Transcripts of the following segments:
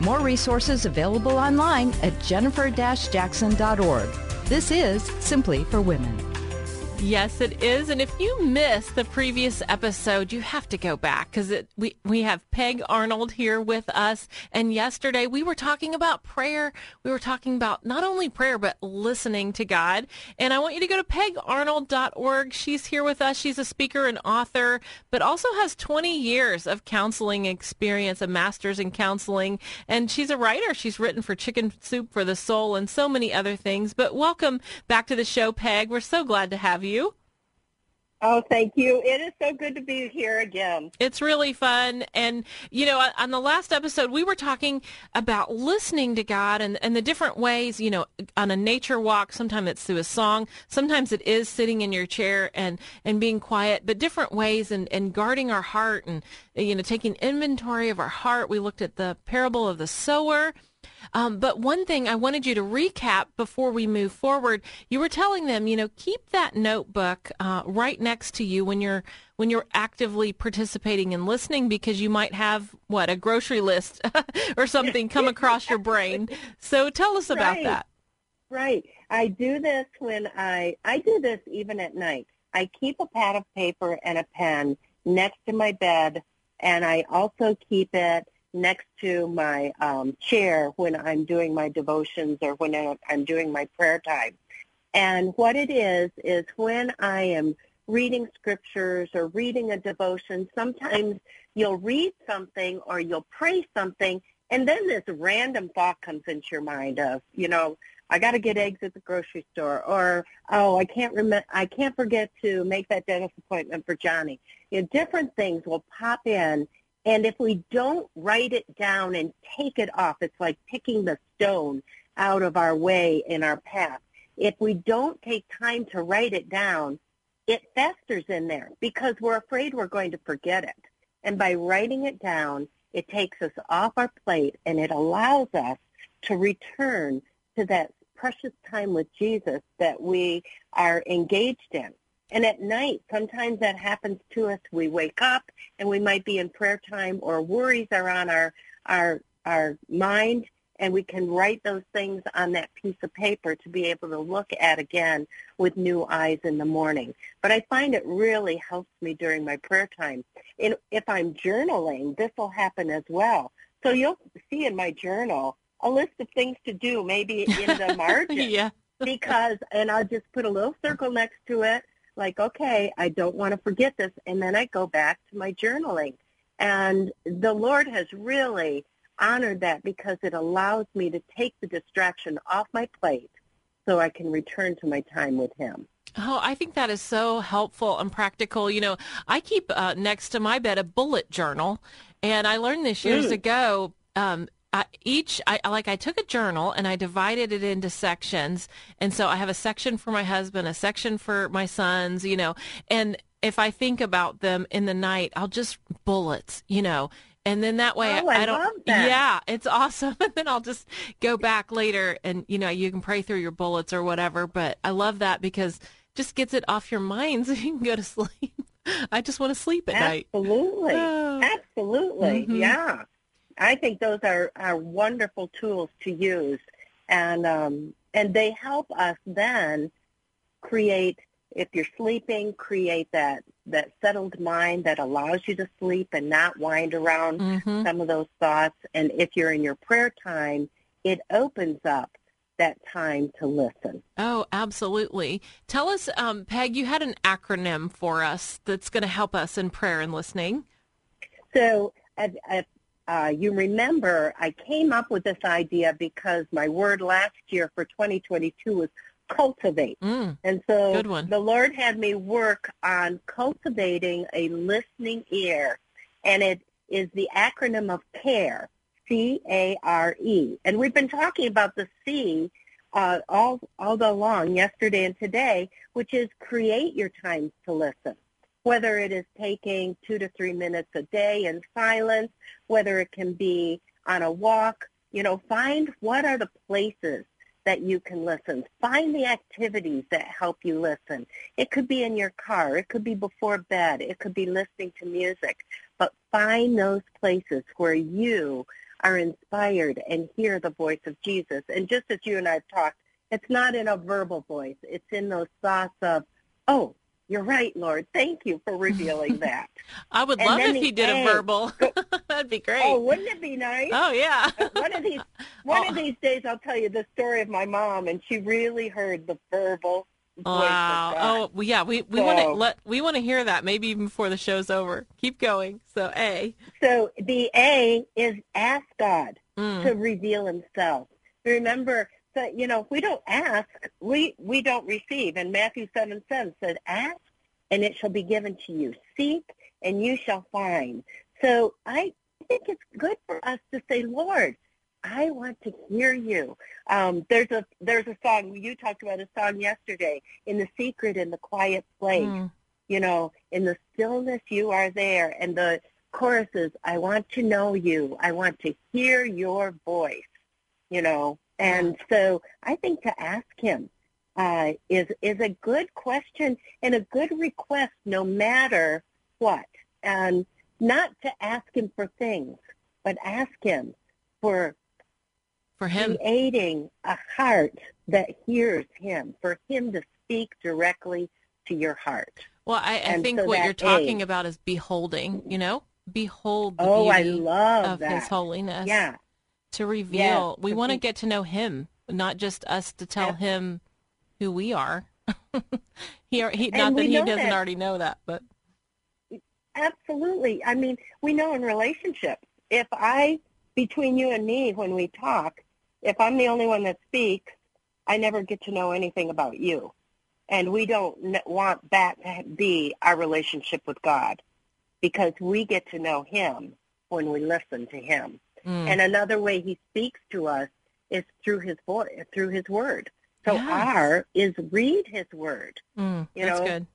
More resources available online at jennifer-jackson.org. This is Simply for Women. Yes, it is. And if you missed the previous episode, you have to go back because we, we have Peg Arnold here with us. And yesterday we were talking about prayer. We were talking about not only prayer, but listening to God. And I want you to go to pegarnold.org. She's here with us. She's a speaker and author, but also has 20 years of counseling experience, a master's in counseling. And she's a writer. She's written for Chicken Soup for the Soul and so many other things. But welcome back to the show, Peg. We're so glad to have you you. Oh, thank you. It is so good to be here again. It's really fun. And, you know, on the last episode, we were talking about listening to God and, and the different ways, you know, on a nature walk. Sometimes it's through a song. Sometimes it is sitting in your chair and, and being quiet, but different ways and, and guarding our heart and, you know, taking inventory of our heart. We looked at the parable of the sower um, but one thing I wanted you to recap before we move forward, you were telling them, you know, keep that notebook uh, right next to you when you're when you're actively participating and listening, because you might have what a grocery list or something come across your brain. So tell us about right. that. Right. I do this when I I do this even at night. I keep a pad of paper and a pen next to my bed, and I also keep it next to my um, chair when I'm doing my devotions or when I'm doing my prayer time. And what it is, is when I am reading scriptures or reading a devotion, sometimes you'll read something or you'll pray something, and then this random thought comes into your mind of, you know, I got to get eggs at the grocery store, or oh, I can't remember, I can't forget to make that dentist appointment for Johnny. You know, different things will pop in, and if we don't write it down and take it off, it's like picking the stone out of our way in our path. If we don't take time to write it down, it festers in there because we're afraid we're going to forget it. And by writing it down, it takes us off our plate and it allows us to return to that precious time with Jesus that we are engaged in. And at night, sometimes that happens to us. We wake up and we might be in prayer time or worries are on our, our, our mind and we can write those things on that piece of paper to be able to look at again with new eyes in the morning. But I find it really helps me during my prayer time. And if I'm journaling, this will happen as well. So you'll see in my journal a list of things to do, maybe in the margin. yeah. because, and I'll just put a little circle next to it like, okay, I don't want to forget this. And then I go back to my journaling. And the Lord has really honored that because it allows me to take the distraction off my plate so I can return to my time with him. Oh, I think that is so helpful and practical. You know, I keep uh, next to my bed a bullet journal, and I learned this years mm. ago. Um, I, each I like I took a journal and I divided it into sections. And so I have a section for my husband a section for my sons you know. And if I think about them in the night I'll just bullets you know. And then that way oh, I, I, don't yeah it's awesome. And then I'll just go back later and you know you can pray through your bullets or whatever. But I love that because just gets it off your mind so you can go to sleep. I just want to sleep at absolutely. night. Absolutely. Absolutely. Mm-hmm. yeah I think those are, are wonderful tools to use, and um, and they help us then create. If you're sleeping, create that that settled mind that allows you to sleep and not wind around mm-hmm. some of those thoughts. And if you're in your prayer time, it opens up that time to listen. Oh, absolutely. Tell us, um, Peg, you had an acronym for us that's going to help us in prayer and listening. So at, at uh, you remember I came up with this idea because my word last year for 2022 was cultivate. Mm, and so the Lord had me work on cultivating a listening ear. And it is the acronym of CARE. C-A-R-E. And we've been talking about the C uh, all, all long yesterday and today, which is create your times to listen. Whether it is taking two to three minutes a day in silence, whether it can be on a walk, you know, find what are the places that you can listen. Find the activities that help you listen. It could be in your car. It could be before bed. It could be listening to music. But find those places where you are inspired and hear the voice of Jesus. And just as you and I have talked, it's not in a verbal voice. It's in those thoughts of, oh, you're right, Lord. Thank you for revealing that. I would and love if he did a, a verbal. That'd be great. Oh, wouldn't it be nice? Oh yeah. one of these one oh. of these days I'll tell you the story of my mom and she really heard the verbal Wow. Oh, well, yeah. We we so, want to let we want to hear that maybe even before the show's over. Keep going. So A. So the A is ask God mm. to reveal Himself. Remember that you know if we don't ask, we we don't receive. And Matthew seven seven said, "Ask, and it shall be given to you. Seek, and you shall find." So I think it's good for us to say, Lord, I want to hear you. Um, there's a there's a song you talked about a song yesterday in the secret in the quiet place. Mm. You know, in the stillness you are there, and the chorus is I want to know you. I want to hear your voice. You know, and so I think to ask him uh, is is a good question and a good request, no matter what, and not to ask him for things, but ask him for for him. creating a heart that hears him for him to speak directly to your heart. Well i, I think so what you're talking about is beholding you know? Behold the oh, beauty I love of that. his holiness. Yeah to reveal yes, we want to get to know him not just us to tell him who we are he, he not that he doesn't that. already know that but absolutely i mean we know in relationships if i between you and me when we talk if I'm the only one that speaks, I never get to know anything about you. And we don't want that to be our relationship with God because we get to know him when we listen to him. Mm. And another way he speaks to us is through his voice, through his word. So yes. R is read his word. Mm, you know, good.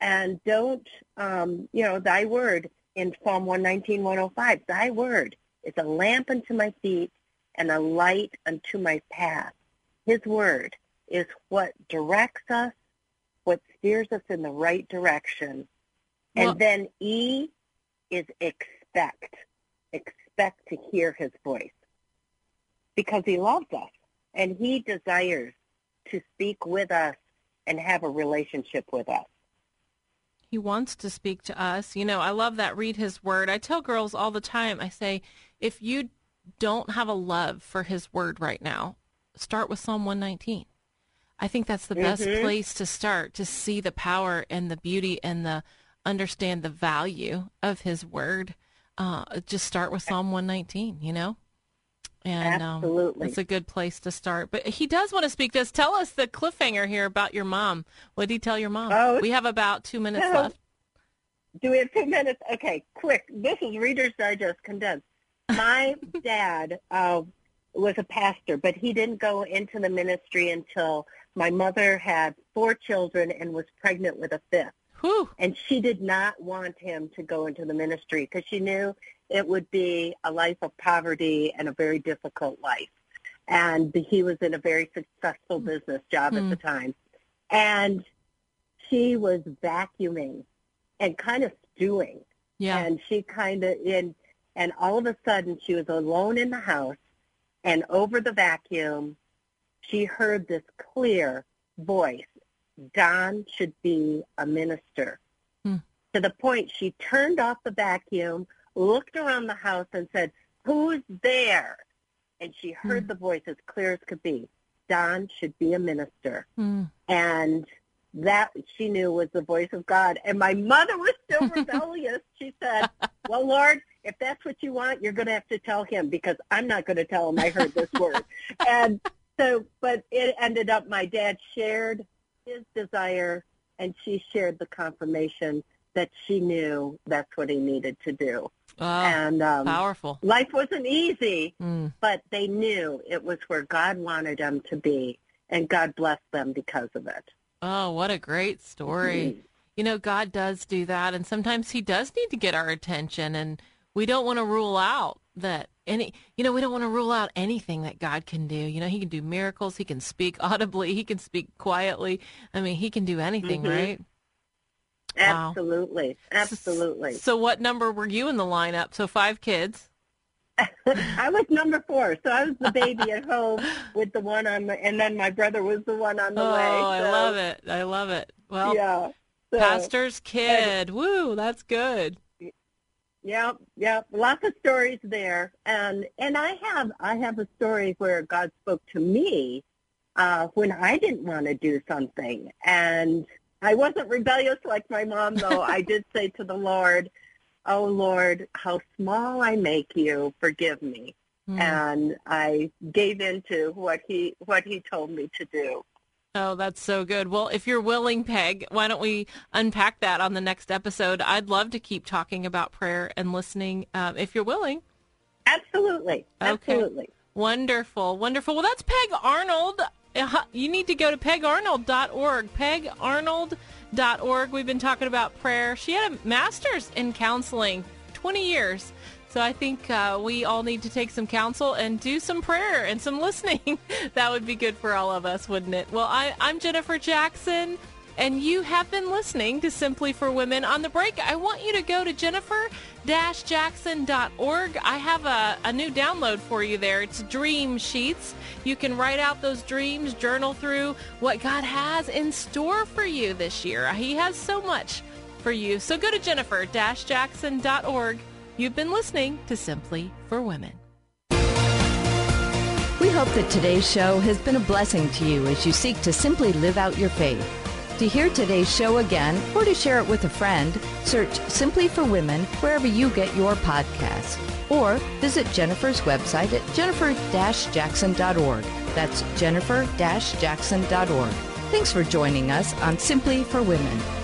And don't, um, you know, thy word in Psalm 119, 105, thy word is a lamp unto my feet and a light unto my path. His word is what directs us, what steers us in the right direction. Well, and then E is expect. Expect to hear his voice. Because he loves us and he desires to speak with us and have a relationship with us. He wants to speak to us. You know, I love that. Read his word. I tell girls all the time, I say, if you don't have a love for his word right now, start with Psalm 119. I think that's the mm-hmm. best place to start to see the power and the beauty and the understand the value of his word. Uh, just start with Psalm 119, you know? And Absolutely. Um, it's a good place to start. But he does want to speak to us. Tell us the cliffhanger here about your mom. What did he tell your mom? Oh, we have about two minutes left. Do we have two minutes? Okay, quick. This is Reader's Digest condensed my dad uh, was a pastor, but he didn't go into the ministry until my mother had four children and was pregnant with a fifth. Whew. And she did not want him to go into the ministry because she knew it would be a life of poverty and a very difficult life. And he was in a very successful business job mm. at the hmm. time. And she was vacuuming and kind of stewing. Yeah. And she kind of, and and all of a sudden she was alone in the house and over the vacuum she heard this clear voice don should be a minister hmm. to the point she turned off the vacuum looked around the house and said who's there and she heard hmm. the voice as clear as could be don should be a minister hmm. and that she knew was the voice of god and my mother was still rebellious she said well lord if that's what you want, you're going to have to tell him because I'm not going to tell him I heard this word. And so, but it ended up my dad shared his desire and she shared the confirmation that she knew that's what he needed to do. Oh, and um, powerful. life wasn't easy, Mm. but they knew it was where God wanted them to be, and God blessed them because of it. Oh, what a great story. You know, God does do that, and sometimes He does need to get our attention, and we don't want to rule out that any, you know, we don't want to rule out anything that God can do. You know, He can do miracles, He can speak audibly, He can speak quietly. I mean, He can do anything, Mhm. right? Wow. Absolutely, absolutely. So, what number were you in the lineup? So, five kids. I was number four, so I was the baby at home with the one on the, and then my brother was the one on the oh, way. I so, love it. I love it. Well, yeah. So, pastor's kid. Woo, that's good. Yep, yep. Lots of stories there, and and I have I have a story where God spoke to me uh, when I didn't want to do something, and I wasn't rebellious like my mom, though. I did say to the Lord, "Oh Lord, how small I make you. Forgive me." Hmm. And I gave in to what he what he told me to do. Oh, that's so good. Well, if you're willing, Peg, why don't we unpack that on the next episode? I'd love to keep talking about prayer and listening um, if you're willing. Absolutely, Okay. absolutely. Wonderful, wonderful. Well, that's Peg Arnold. Uh, You need to go to pegarnold.org, pegarnold.org. We've been talking about prayer. She had a master's in counseling, 20 years. So I think uh, we all need to take some counsel and do some prayer and some listening. that would be good for all of us, wouldn't it? Well, I, I'm Jennifer Jackson. And you have been listening to Simply for Women. On the break, I want you to go to jennifer-jackson.org. I have a, a new download for you there. It's dream sheets. You can write out those dreams, journal through what God has in store for you this year. He has so much for you. So go to jennifer-jackson.org. You've been listening to Simply for Women. We hope that today's show has been a blessing to you as you seek to simply live out your faith. To hear today's show again or to share it with a friend, search Simply for Women wherever you get your podcasts. Or visit Jennifer's website at jennifer-jackson.org. That's jennifer-jackson.org. Thanks for joining us on Simply for Women.